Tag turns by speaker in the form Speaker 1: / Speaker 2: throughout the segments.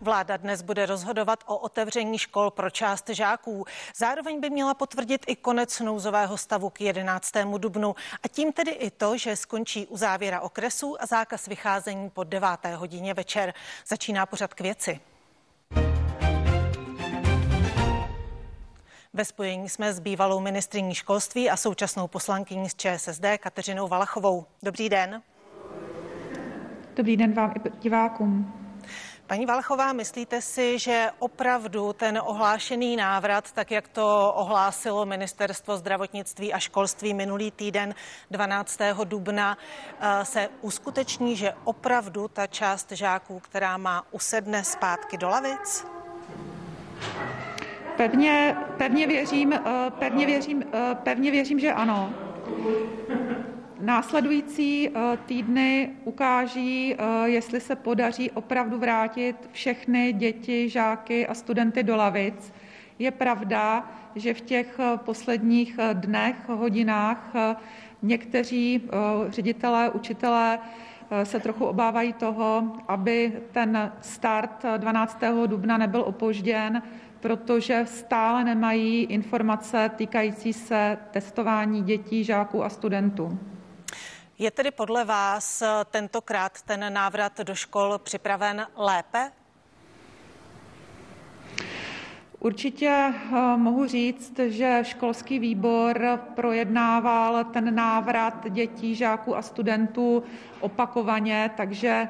Speaker 1: Vláda dnes bude rozhodovat o otevření škol pro část žáků. Zároveň by měla potvrdit i konec nouzového stavu k 11. dubnu a tím tedy i to, že skončí u závěra okresů a zákaz vycházení po 9. hodině večer. Začíná pořad k věci. Ve spojení jsme s bývalou ministriní školství a současnou poslankyní z ČSSD Kateřinou Valachovou. Dobrý den.
Speaker 2: Dobrý den vám i divákům.
Speaker 1: Paní Valchová, myslíte si, že opravdu ten ohlášený návrat, tak jak to ohlásilo Ministerstvo zdravotnictví a školství minulý týden 12. dubna, eh, se uskuteční, že opravdu ta část žáků, která má usedne zpátky do lavic?
Speaker 2: Pevně, pevně, věřím, eh, pevně, věřím, eh, pevně věřím, že ano. Následující eh, týdny ukáží, jestli se podaří opravdu vrátit všechny děti, žáky a studenty do lavic. Je pravda, že v těch posledních dnech, hodinách někteří ředitelé, učitelé se trochu obávají toho, aby ten start 12. dubna nebyl opožděn, protože stále nemají informace týkající se testování dětí, žáků a studentů.
Speaker 1: Je tedy podle vás eh, tentokrát ten návrat do škol připraven lépe?
Speaker 2: Určitě eh, mohu říct, že školský výbor projednával ten návrat dětí, žáků a studentů opakovaně, takže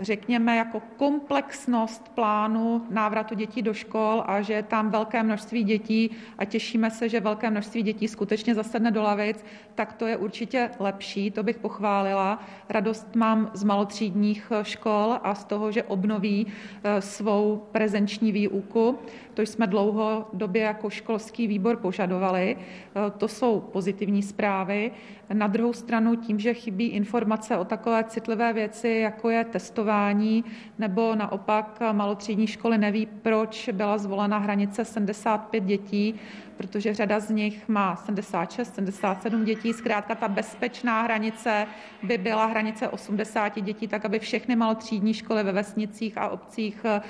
Speaker 2: řekněme, jako komplexnost plánu návratu dětí do škol a že je tam velké množství dětí a těšíme se, že velké množství dětí skutečně zasedne do lavic, tak to je určitě lepší, to bych pochválila. Radost mám z malotřídních škol a z toho, že obnoví eh, svou prezenční výuku. To jsme dlouhodobě jako školský výbor požadovali. Eh, to jsou pozitivní zprávy. Na druhou stranu tím, že chybí informace o takové citlivé věci, jako je testování, nebo naopak malotřídní školy neví, proč byla zvolena hranice 75 dětí, protože řada z nich má 76, 77 dětí. Zkrátka ta bezpečná hranice by byla hranice 80 dětí, tak aby všechny malotřídní školy ve vesnicích a obcích eh,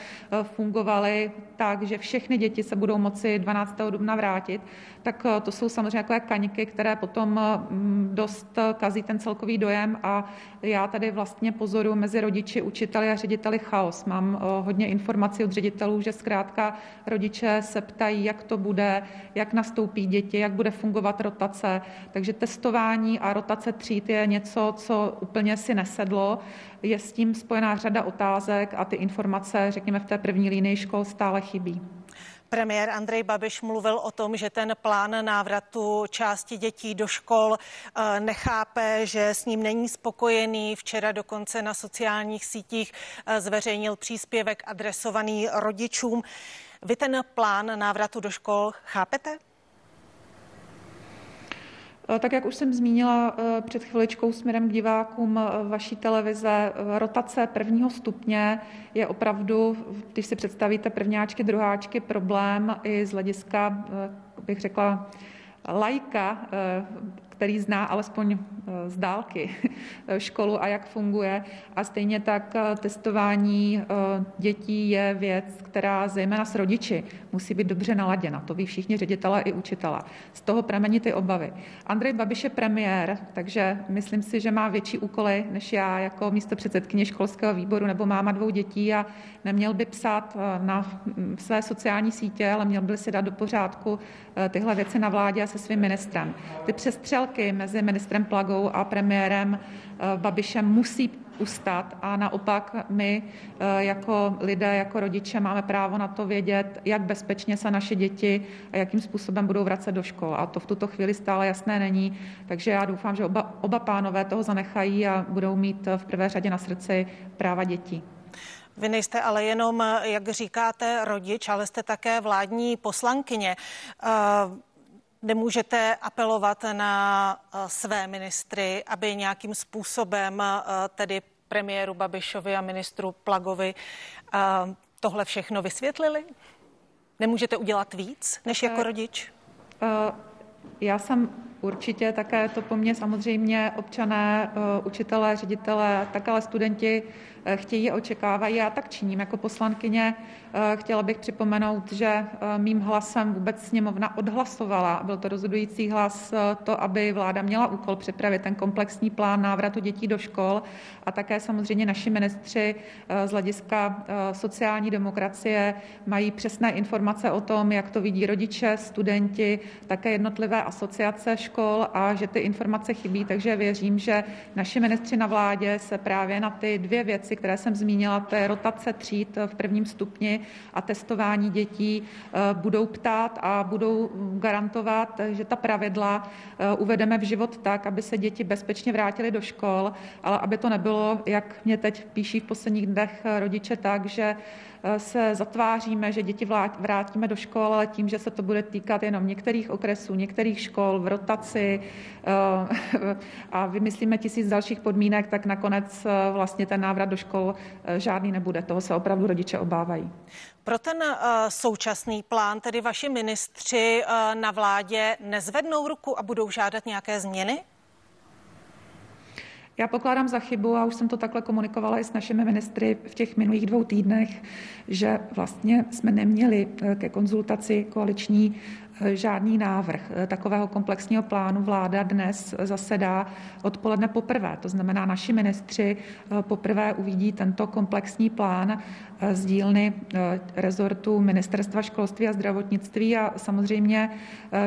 Speaker 2: fungovaly tak, že všechny děti se budou moci 12. dubna vrátit. Tak eh, to jsou samozřejmě takové kaňky, které potom mm, dost kazí ten celkový dojem a já tady vlastně pozoruji mezi rodiči, učiteli a řediteli chaos. Mám eh, hodně informací od ředitelů, že zkrátka rodiče se ptají, jak to bude, jak nastoupí děti, jak bude fungovat rotace. Takže testování a rotace tříd je něco, co úplně si nesedlo. Je s tím spojená řada otázek a ty informace, řekněme, v té první línii škol stále chybí.
Speaker 1: Premiér Andrej Babiš mluvil o tom, že ten plán návratu části dětí do škol eh, nechápe, že s ním není spokojený. Včera dokonce na sociálních sítích eh, zveřejnil příspěvek adresovaný rodičům. Vy ten plán návratu do škol chápete?
Speaker 2: Eh, tak jak už jsem zmínila eh, před chviličkou směrem k divákům eh, vaší televize, rotace prvního stupně je opravdu, když si představíte prvňáčky, druháčky, problém i z hlediska, bych řekla, lajka který zná alespoň eh, z dálky školu a jak funguje. A stejně tak eh, testování eh, dětí je věc, která zejména s rodiči musí být dobře naladěna. To ví všichni ředitelé i učitele. Z toho pramení ty obavy. Andrej Babiš je premiér, takže myslím si, že má větší úkoly než já jako místo předsedkyně školského výboru nebo máma dvou dětí a neměl by psát na mm, své sociální sítě, ale měl by si dát do pořádku tyhle věci na vládě a se svým ministrem. Ty přestřel války mezi ministrem Plagou a premiérem eh, Babišem musí ustat a naopak my eh, jako lidé, jako rodiče máme právo na to vědět, jak bezpečně se naše děti a jakým způsobem budou vracet do škol. A to v tuto chvíli stále jasné není, takže já doufám, že oba, oba pánové toho zanechají a budou mít v prvé řadě na srdci práva dětí.
Speaker 1: Vy nejste ale jenom, jak říkáte, rodič, ale jste také vládní poslankyně. Uh, Nemůžete apelovat na eh, své ministry, aby nějakým způsobem eh, tedy premiéru Babišovi a ministru Plagovi eh, tohle všechno vysvětlili? Nemůžete udělat víc než jako rodič?
Speaker 2: Já jsem určitě také to po mně samozřejmě občané, učitelé, ředitelé, tak ale studenti Eh, chtějí a očekávají. Já tak činím jako poslankyně. Eh, chtěla bych připomenout, že eh, mým hlasem vůbec sněmovna odhlasovala, byl to rozhodující hlas, to, aby vláda měla úkol připravit ten komplexní plán návratu dětí do škol a také samozřejmě naši ministři z hlediska sociální demokracie mají přesné informace o tom, jak to vidí rodiče, studenti, také jednotlivé asociace škol a že ty informace chybí, takže věřím, že naši ministři na vládě se právě na ty dvě věci, které jsem zmínila, to je rotace tříd v prvním stupni a testování dětí, eh, budou ptát a budou garantovat, že ta pravidla eh, uvedeme v život tak, aby se děti bezpečně vrátily do škol, ale aby to nebylo, jak mě teď píší v posledních dnech rodiče, tak, že Eh, se zatváříme, že děti vrátíme do škol, ale tím, že se to bude týkat jenom některých okresů, některých škol v rotaci eh, a vymyslíme tisíc dalších podmínek, tak nakonec eh, vlastně ten návrat do škol žádný nebude. Toho se opravdu rodiče obávají.
Speaker 1: Pro ten současný plán tedy vaši ministři na vládě nezvednou ruku a budou žádat nějaké změny?
Speaker 2: Já pokládám za chybu, a už jsem to takhle komunikovala i s našimi ministry v těch minulých dvou týdnech, že vlastně jsme neměli eh, ke konzultaci koaliční eh, žádný návrh eh, takového komplexního plánu. Vláda dnes zasedá odpoledne poprvé. To znamená, naši ministři poprvé uvidí tento komplexní plán z dílny rezortu Ministerstva školství a zdravotnictví a samozřejmě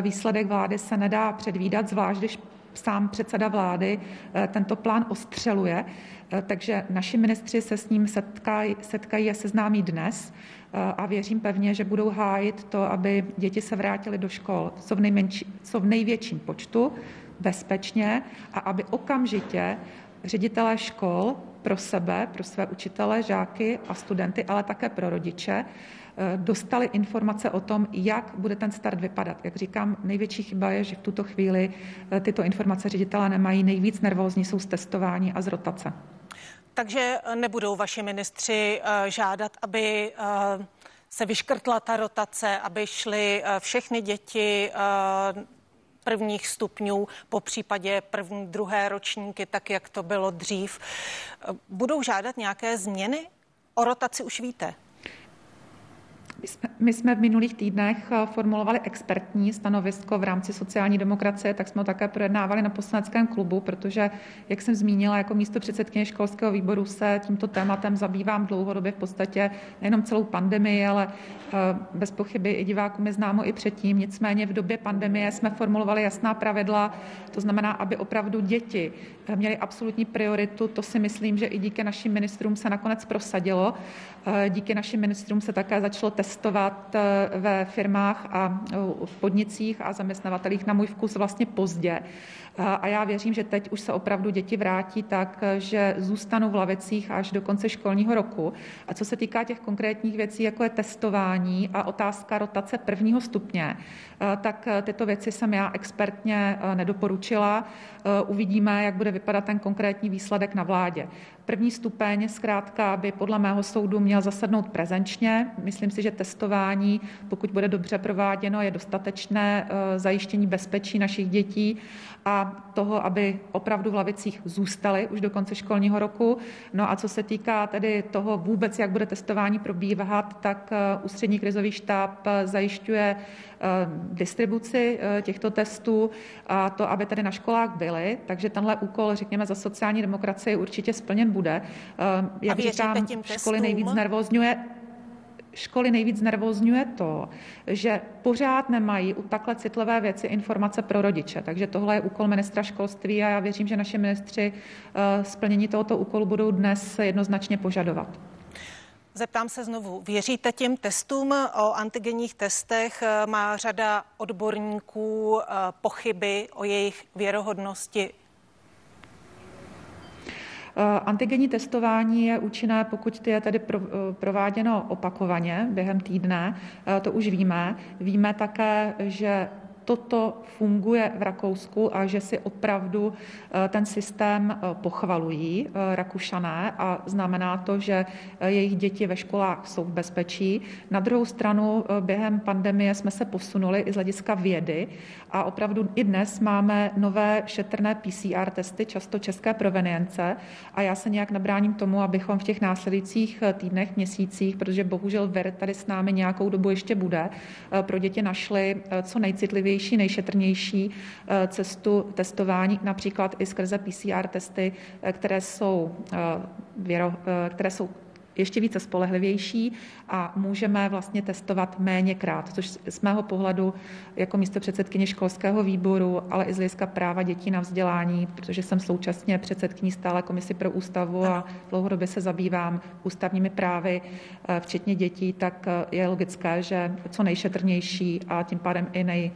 Speaker 2: výsledek vlády se nedá předvídat, zvlášť když sám předseda vlády eh, tento plán ostřeluje, eh, takže naši ministři se s ním setkají, setkají a seznámí dnes eh, a věřím pevně, že budou hájit to, aby děti se vrátily do škol co v, nejmenší, co v největším počtu, bezpečně a aby okamžitě ředitelé škol pro sebe, pro své učitele, žáky a studenty, ale také pro rodiče, Eh, dostali informace o tom, jak bude ten start vypadat. Jak říkám, největší chyba je, že v tuto chvíli eh, tyto informace ředitele nemají. Nejvíc nervózní jsou z testování a z rotace.
Speaker 1: Takže eh, nebudou vaši ministři žádat, aby se vyškrtla ta rotace, aby šly všechny děti prvních stupňů, po případě první, druhé ročníky, tak jak to bylo dřív. Budou žádat nějaké změny? O rotaci už víte.
Speaker 2: My jsme, my jsme v minulých týdnech eh, formulovali expertní stanovisko v rámci sociální demokracie, tak jsme ho také projednávali na poslaneckém klubu, protože, jak jsem zmínila, jako místo předsedkyně školského výboru se tímto tématem zabývám dlouhodobě v podstatě nejenom celou pandemii, ale eh, bez pochyby i divákům je známo i předtím. Nicméně v době pandemie jsme formulovali jasná pravidla, to znamená, aby opravdu děti měly absolutní prioritu. To si myslím, že i díky našim ministrům se nakonec prosadilo. Díky našim ministrům se také začalo testovat eh, ve firmách a eh, v podnicích a zaměstnavatelích na můj vkus vlastně pozdě. A já věřím, že teď už se opravdu děti vrátí tak, že zůstanou v lavicích až do konce školního roku. A co se týká těch konkrétních věcí, jako je testování a otázka rotace prvního stupně, tak tyto věci jsem já expertně nedoporučila. Uvidíme, jak bude vypadat ten konkrétní výsledek na vládě. První stupeň zkrátka by podle mého soudu měl zasednout prezenčně. Myslím si, že testování, pokud bude dobře prováděno, je dostatečné zajištění bezpečí našich dětí a toho, aby opravdu v lavicích zůstaly už do konce školního roku. No a co se týká tedy toho vůbec, jak bude testování probíhat, tak eh, ústřední krizový štáb eh, zajišťuje eh, distribuci těchto testů a to, aby tedy na školách byly. Takže tenhle úkol, řekněme, za sociální demokracii určitě splněn bude.
Speaker 1: Jak říkám,
Speaker 2: školy nejvíc nervózňuje školy nejvíc nervózňuje to, že pořád nemají u takhle citlivé věci informace pro rodiče. Takže tohle je úkol ministra školství a já věřím, že naši ministři eh, splnění tohoto úkolu budou dnes jednoznačně požadovat.
Speaker 1: Zeptám se znovu, věříte těm testům o antigenních testech? Má řada odborníků eh, pochyby o jejich věrohodnosti
Speaker 2: Eh, antigenní testování je účinné, pokud je tedy eh, prováděno opakovaně během týdne, eh, to už víme. Víme také, že toto funguje v Rakousku a že si opravdu ten systém pochvalují Rakušané a znamená to, že jejich děti ve školách jsou v bezpečí. Na druhou stranu během pandemie jsme se posunuli i z hlediska vědy a opravdu i dnes máme nové šetrné PCR testy, často české provenience a já se nějak nebráním tomu, abychom v těch následujících týdnech, měsících, protože bohužel VER tady s námi nějakou dobu ještě bude, pro děti našli co nejcitlivější, nejšetrnější cestu testování, například i skrze PCR testy, které jsou, věro, které jsou ještě více spolehlivější a můžeme vlastně testovat méněkrát, což z mého pohledu jako místo předsedkyně školského výboru, ale i z hlediska práva dětí na vzdělání, protože jsem současně předsedkyní stále komisi pro ústavu a dlouhodobě se zabývám ústavními právy, eh, včetně dětí, tak eh, je logické, že co nejšetrnější a tím pádem i nej,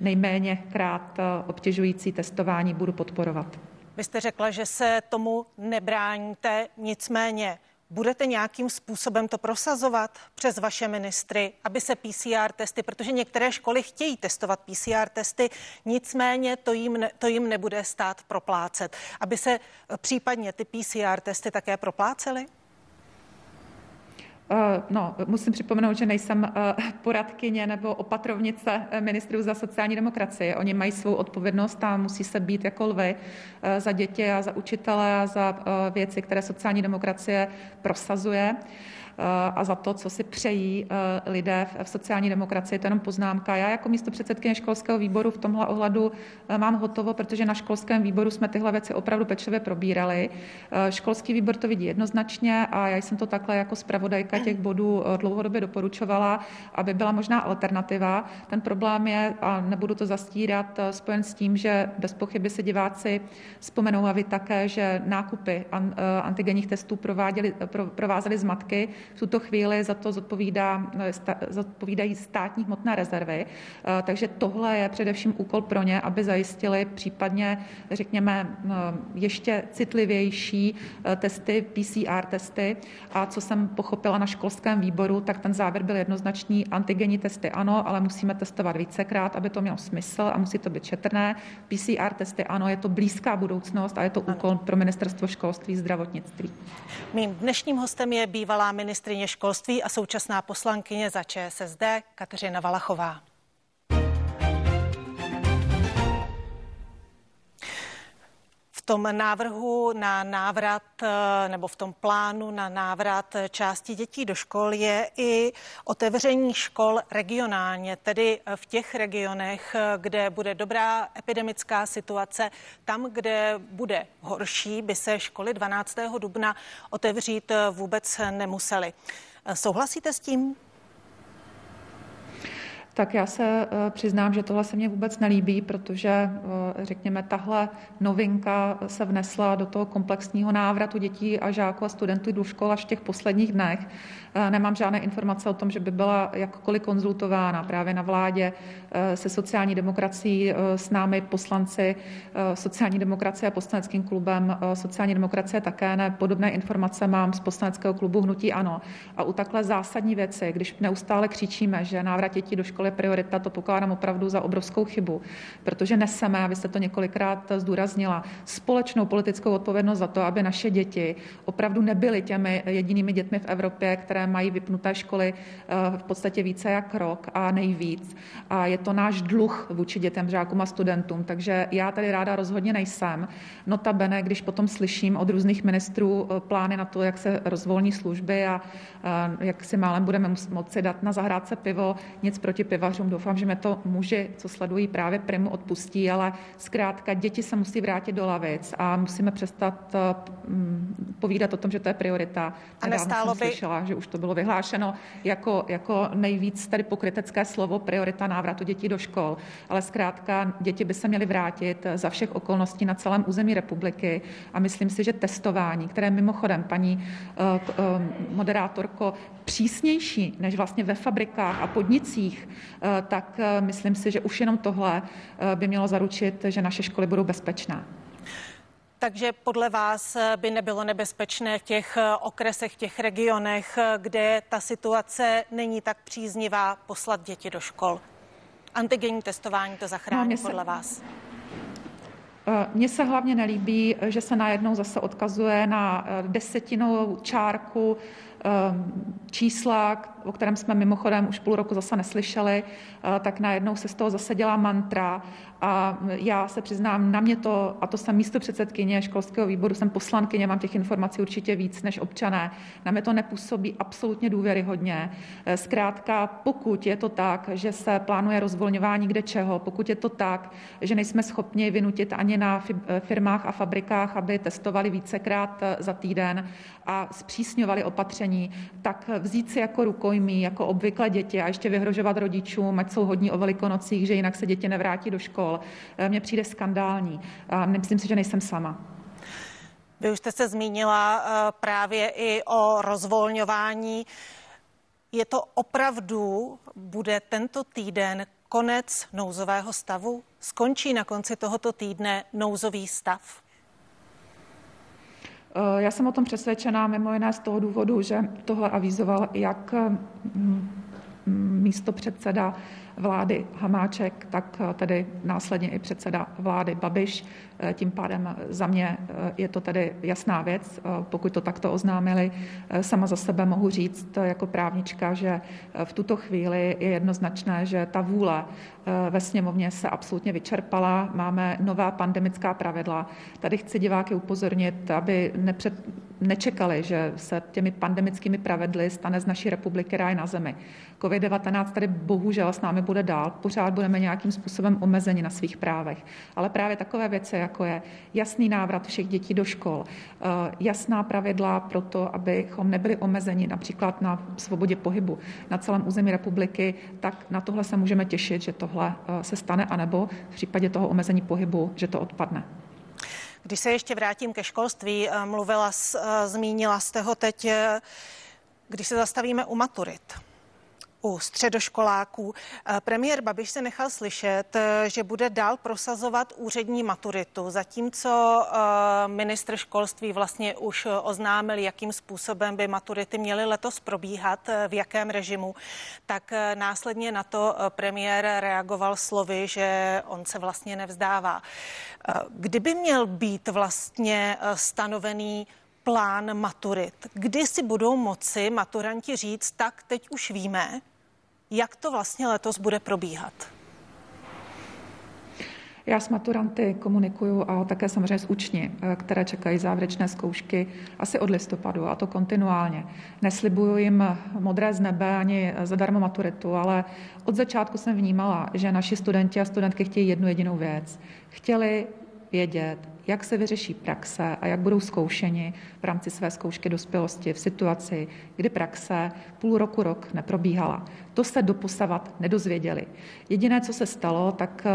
Speaker 2: nejméně krát eh, obtěžující testování budu podporovat.
Speaker 1: Vy jste řekla, že se tomu nebráníte, nicméně Budete nějakým způsobem to prosazovat přes vaše ministry, aby se PCR testy, protože některé školy chtějí testovat PCR testy, nicméně to jim, ne, to jim nebude stát proplácet, aby se případně ty PCR testy také proplácely?
Speaker 2: Eh, no, musím připomenout, že nejsem eh, poradkyně nebo opatrovnice eh, ministrů za sociální demokracii. Oni mají svou odpovědnost a musí se být jako lvy za děti a za učitele a za věci, které sociální demokracie prosazuje a za to, co si přejí eh, lidé v sociální demokracii. To je jenom poznámka. Já jako místo předsedkyně školského výboru v tomhle ohledu eh, mám hotovo, protože na školském výboru jsme tyhle věci opravdu pečlivě probírali. Eh, školský výbor to vidí jednoznačně a já jsem to takhle jako zpravodajka těch bodů dlouhodobě doporučovala, aby byla možná alternativa. Ten problém je, a nebudu to zastírat, spojen s tím, že bez pochyby se diváci vzpomenou a vy také, že nákupy antigenních testů prováděli, provázely zmatky v tuto chvíli za to zodpovídá, zodpovídají státní hmotné rezervy. Eh, takže tohle je především úkol pro ně, aby zajistili případně, řekněme, eh, ještě citlivější eh, testy, PCR testy. A co jsem pochopila na školském výboru, tak ten závěr byl jednoznačný. Antigenní testy ano, ale musíme testovat vícekrát, aby to mělo smysl a musí to být šetrné. PCR testy ano, je to blízká budoucnost a je to úkol pro ministerstvo školství, zdravotnictví.
Speaker 1: Mým dnešním hostem je bývalá ministr ministrině školství a současná poslankyně za ČSSD Kateřina Valachová. Tom návrhu na návrat nebo v tom plánu na návrat části dětí do škol je i otevření škol regionálně, tedy v těch regionech, kde bude dobrá epidemická situace. Tam, kde bude horší, by se školy 12. dubna otevřít vůbec nemusely. Souhlasíte s tím?
Speaker 2: Tak já se eh, přiznám, že tohle se mně vůbec nelíbí, protože, eh, řekněme, tahle novinka se vnesla do toho komplexního návratu dětí a žáků a studentů do škol až v těch posledních dnech. Eh, nemám žádné informace o tom, že by byla jakkoliv konzultována právě na vládě se sociální demokracií, s námi poslanci sociální demokracie a poslaneckým klubem sociální demokracie také ne. Podobné informace mám z poslaneckého klubu Hnutí Ano. A u takhle zásadní věci, když neustále křičíme, že návrat dětí do školy školy priorita, to pokládám opravdu za obrovskou chybu, protože neseme, a vy jste to několikrát zdůraznila, společnou politickou odpovědnost za to, aby naše děti opravdu nebyly těmi jedinými dětmi v Evropě, které mají vypnuté školy eh, v podstatě více jak rok a nejvíc. A je to náš dluh vůči dětem, žákům a studentům. Takže já tady ráda rozhodně nejsem. Notabene, když potom slyším od různých ministrů eh, plány na to, jak se rozvolní služby a eh, jak si málem budeme moci dát na zahrádce pivo, nic proti pivařům. Doufám, že mě to muži, co sledují právě primu, odpustí, ale zkrátka děti se musí vrátit do lavic a musíme přestat eh, mm, povídat o tom, že to je priorita.
Speaker 1: A nestálo
Speaker 2: by... slyšela, že už to bylo vyhlášeno jako, jako nejvíc tady pokrytecké slovo priorita návratu dětí do škol, ale zkrátka děti by se měly vrátit za všech okolností na celém území republiky a myslím si, že testování, které mimochodem paní uh, uh, moderátorko přísnější než vlastně ve fabrikách a podnicích, eh, tak eh, myslím si, že už jenom tohle eh, by mělo zaručit, že naše školy budou bezpečné.
Speaker 1: Takže podle vás by nebylo nebezpečné v těch okresech, v těch regionech, kde ta situace není tak příznivá, poslat děti do škol? Antigenní testování to zachrání no, se... podle vás?
Speaker 2: Eh, mně se hlavně nelíbí, že se najednou zase odkazuje na eh, desetinou čárku čísla, o kterém jsme mimochodem už půl roku zase neslyšeli, eh, tak najednou se z toho zase dělá mantra a já se přiznám, na mě to, a to jsem místo předsedkyně školského výboru, jsem poslankyně, mám těch informací určitě víc než občané, na mě to nepůsobí absolutně důvěryhodně. Eh, zkrátka, pokud je to tak, že se plánuje rozvolňování kde čeho, pokud je to tak, že nejsme schopni vynutit ani na eh, firmách a fabrikách, aby testovali vícekrát za týden a zpřísňovali opatření, tak vzít si jako rukojmí, jako obvykle děti a ještě vyhrožovat rodičům, ať jsou hodní o velikonocích, že jinak se děti nevrátí do škol, eh, mně přijde skandální. A myslím si, že nejsem sama.
Speaker 1: Vy už jste se zmínila eh, právě i o rozvolňování. Je to opravdu, bude tento týden konec nouzového stavu? Skončí na konci tohoto týdne nouzový stav?
Speaker 2: Eh, já jsem o tom přesvědčená mimo jiné z toho důvodu, že tohle avizoval jak mm, místo předseda vlády Hamáček, tak eh, tedy následně i předseda vlády Babiš. Eh, tím pádem za mě je to tedy jasná věc, pokud to takto oznámili. Sama za sebe mohu říct jako právnička, že v tuto chvíli je jednoznačné, že ta vůle ve sněmovně se absolutně vyčerpala. Máme nová pandemická pravidla. Tady chci diváky upozornit, aby nepřed, nečekali, že se těmi pandemickými pravidly stane z naší republiky ráj na zemi. COVID-19 tady bohužel s námi bude dál, pořád budeme nějakým způsobem omezeni na svých právech. Ale právě takové věci, jako je jasný návrat všech dětí do škol, eh, jasná pravidla pro to, abychom nebyli omezeni například na svobodě pohybu na celém území republiky, tak na tohle se můžeme těšit, že tohle eh, se stane, anebo v případě toho omezení pohybu, že to odpadne.
Speaker 1: Když se ještě vrátím ke školství, eh, mluvila, zmínila jste ho teď, když se zastavíme u maturit u středoškoláků. Eh, premiér Babiš se nechal slyšet, eh, že bude dál prosazovat úřední maturitu, zatímco eh, ministr školství vlastně už oznámil, jakým způsobem by maturity měly letos probíhat, v jakém režimu, tak následně na to premiér reagoval slovy, že on se vlastně nevzdává. Kdyby měl být vlastně stanovený plán maturit, kdy si budou moci maturanti říct, tak teď už víme, jak to vlastně letos bude probíhat?
Speaker 2: Já s maturanty komunikuju a také samozřejmě s učni, eh, které čekají závěrečné zkoušky asi od listopadu a to kontinuálně. Neslibuju jim modré z nebe ani zadarmo maturitu, ale od začátku jsem vnímala, že naši studenti a studentky chtějí jednu jedinou věc. Chtěli vědět, jak se vyřeší praxe a jak budou zkoušeni v rámci své zkoušky dospělosti v situaci, kdy praxe půl roku, rok neprobíhala. To se doposavat nedozvěděli. Jediné, co se stalo, tak eh,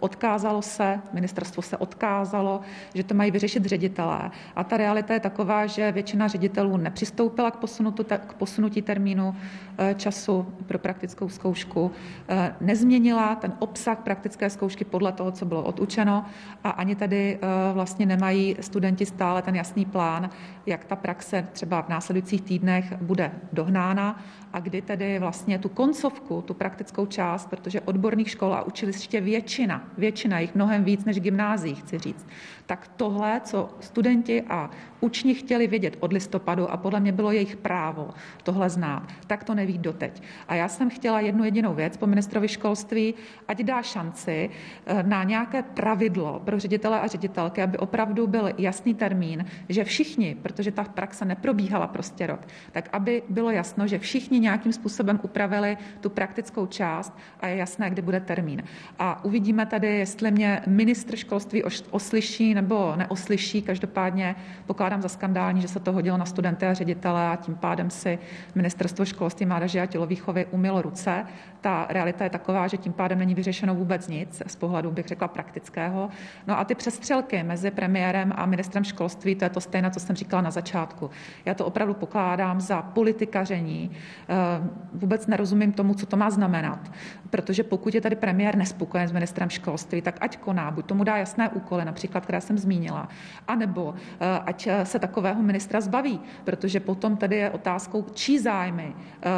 Speaker 2: odkázalo se, ministerstvo se odkázalo, že to mají vyřešit ředitelé. A ta realita je taková, že většina ředitelů nepřistoupila k, posunutu, k posunutí termínu eh, času pro praktickou zkoušku, eh, nezměnila ten obsah praktické zkoušky podle toho, co bylo odučeno a ani tedy vlastně nemají studenti stále ten jasný plán, jak ta praxe třeba v následujících týdnech bude dohnána a kdy tedy vlastně tu koncovku, tu praktickou část, protože odborných škol a učiliště většina, většina jich mnohem víc než gymnázií, chci říct, tak tohle, co studenti a učni chtěli vědět od listopadu a podle mě bylo jejich právo tohle znát, tak to neví doteď. A já jsem chtěla jednu jedinou věc po ministrovi školství, ať dá šanci eh, na nějaké pravidlo pro ředitele a ředitelky, aby opravdu byl jasný termín, že všichni, protože ta praxe neprobíhala prostě rok, tak aby bylo jasno, že všichni nějakým způsobem upravili tu praktickou část a je jasné, kdy bude termín. A uvidíme tady, jestli mě ministr školství oslyší nebo neoslyší. Každopádně pokládám za skandální, že se to hodilo na studenty a ředitele a tím pádem si ministerstvo školství, mládeže a tělovýchovy umilo ruce. Ta realita je taková, že tím pádem není vyřešeno vůbec nic z pohledu, bych řekla, praktického. No a ty přestřelky mezi premiérem a ministrem školství, to je to stejné, co jsem říkala na začátku. Já to opravdu pokládám za politikaření. Eh, vůbec nerozumím tomu, co to má znamenat, protože pokud je tady premiér nespokojen s ministrem školství, tak ať koná, buď tomu dá jasné úkoly, například, které jsem zmínila, anebo eh, ať se takového ministra zbaví, protože potom tady je otázkou, čí zájmy.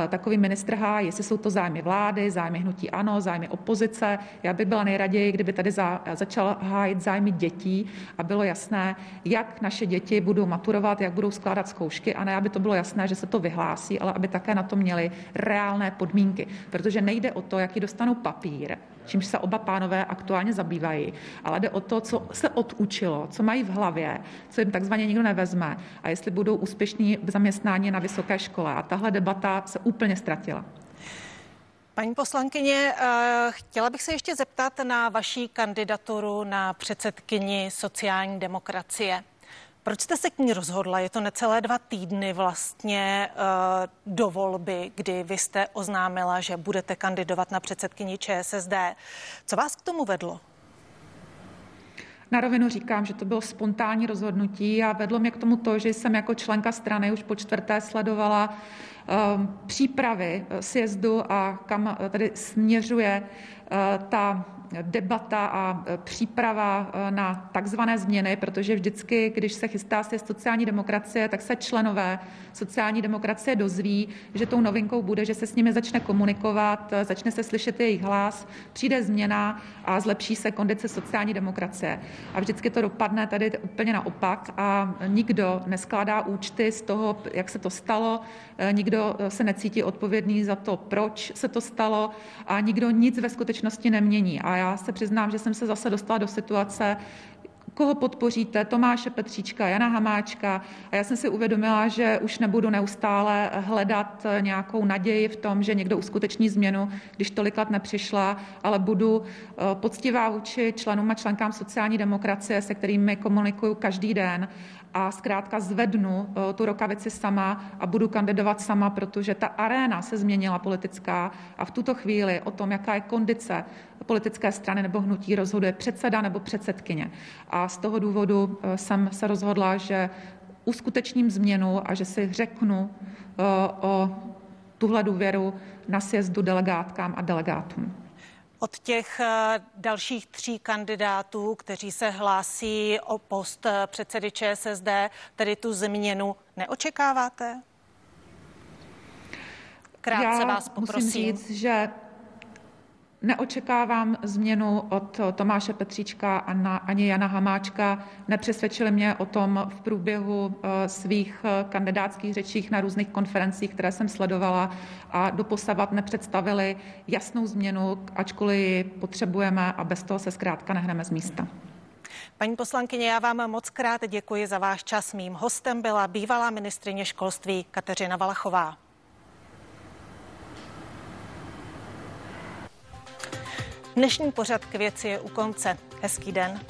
Speaker 2: Takový ministr hájí, jestli jsou to zájmy vlády, zájmy hnutí ano, zájmy opozice. Já bych byla nejraději, kdyby tady za, začal hájit zájmy dětí a bylo jasné, jak naše děti budou maturovat, jak budou skládat zkoušky a ne, aby to bylo jasné, že se to vyhlásí, ale aby také na to měli reálné podmínky. Protože nejde o to, jaký dostanou papír, čímž se oba pánové aktuálně zabývají, ale jde o to, co se odučilo, co mají v hlavě, co jim takzvaně nikdo nevezme a jestli budou úspěšní v zaměstnání na vysoké škole. A tahle debata se úplně ztratila.
Speaker 1: Paní poslankyně, eh, chtěla bych se ještě zeptat na vaší kandidaturu na předsedkyni sociální demokracie. Proč jste se k ní rozhodla? Je to necelé dva týdny vlastně eh, do volby, kdy vy jste oznámila, že budete kandidovat na předsedkyni ČSSD. Co vás k tomu vedlo?
Speaker 2: Na rovinu říkám, že to bylo spontánní rozhodnutí a vedlo mě k tomu to, že jsem jako členka strany už po čtvrté sledovala um, přípravy sjezdu a kam tady směřuje uh, ta debata a e, příprava e, na takzvané změny, protože vždycky, když se chystá se sociální demokracie, tak se členové sociální demokracie dozví, že tou novinkou bude, že se s nimi začne komunikovat, e, začne se slyšet jejich hlas, přijde změna a zlepší se kondice sociální demokracie. A vždycky to dopadne tady úplně naopak a nikdo neskládá účty z toho, jak se to stalo, nikdo se necítí odpovědný za to, proč se to stalo a nikdo nic ve skutečnosti nemění. A já se přiznám, že jsem se zase dostala do situace, koho podpoříte, Tomáše Petříčka, Jana Hamáčka. A já jsem si uvědomila, že už nebudu neustále hledat nějakou naději v tom, že někdo uskuteční změnu, když tolik let nepřišla, ale budu eh, poctivá vůči členům a členkám sociální demokracie, se kterými komunikuju každý den a zkrátka zvednu eh, tu rokavici sama a budu kandidovat sama, protože ta aréna se změnila politická a v tuto chvíli o tom, jaká je kondice politické strany nebo hnutí, rozhoduje předseda nebo předsedkyně. A z toho důvodu eh, jsem se rozhodla, že uskutečním změnu a že si řeknu eh, o tuhle důvěru na sjezdu delegátkám a delegátům.
Speaker 1: Od těch eh, dalších tří kandidátů, kteří se hlásí o post předsedy ČSSD, tedy tu změnu, neočekáváte?
Speaker 2: Krátce Já vás poprosím. Musím říct, že Neočekávám změnu od Tomáše Petříčka ani Jana Hamáčka. Nepřesvědčili mě o tom v průběhu eh, svých eh, kandidátských řečích na různých konferencích, které jsem sledovala a doposavat nepředstavili jasnou změnu, ačkoliv ji potřebujeme a bez toho se zkrátka nehneme z místa.
Speaker 1: Paní poslankyně, já vám moc krát děkuji za váš čas. Mým hostem byla bývalá ministrině školství Kateřina Valachová. Dnešní pořad k věci je u konce. Hezký den.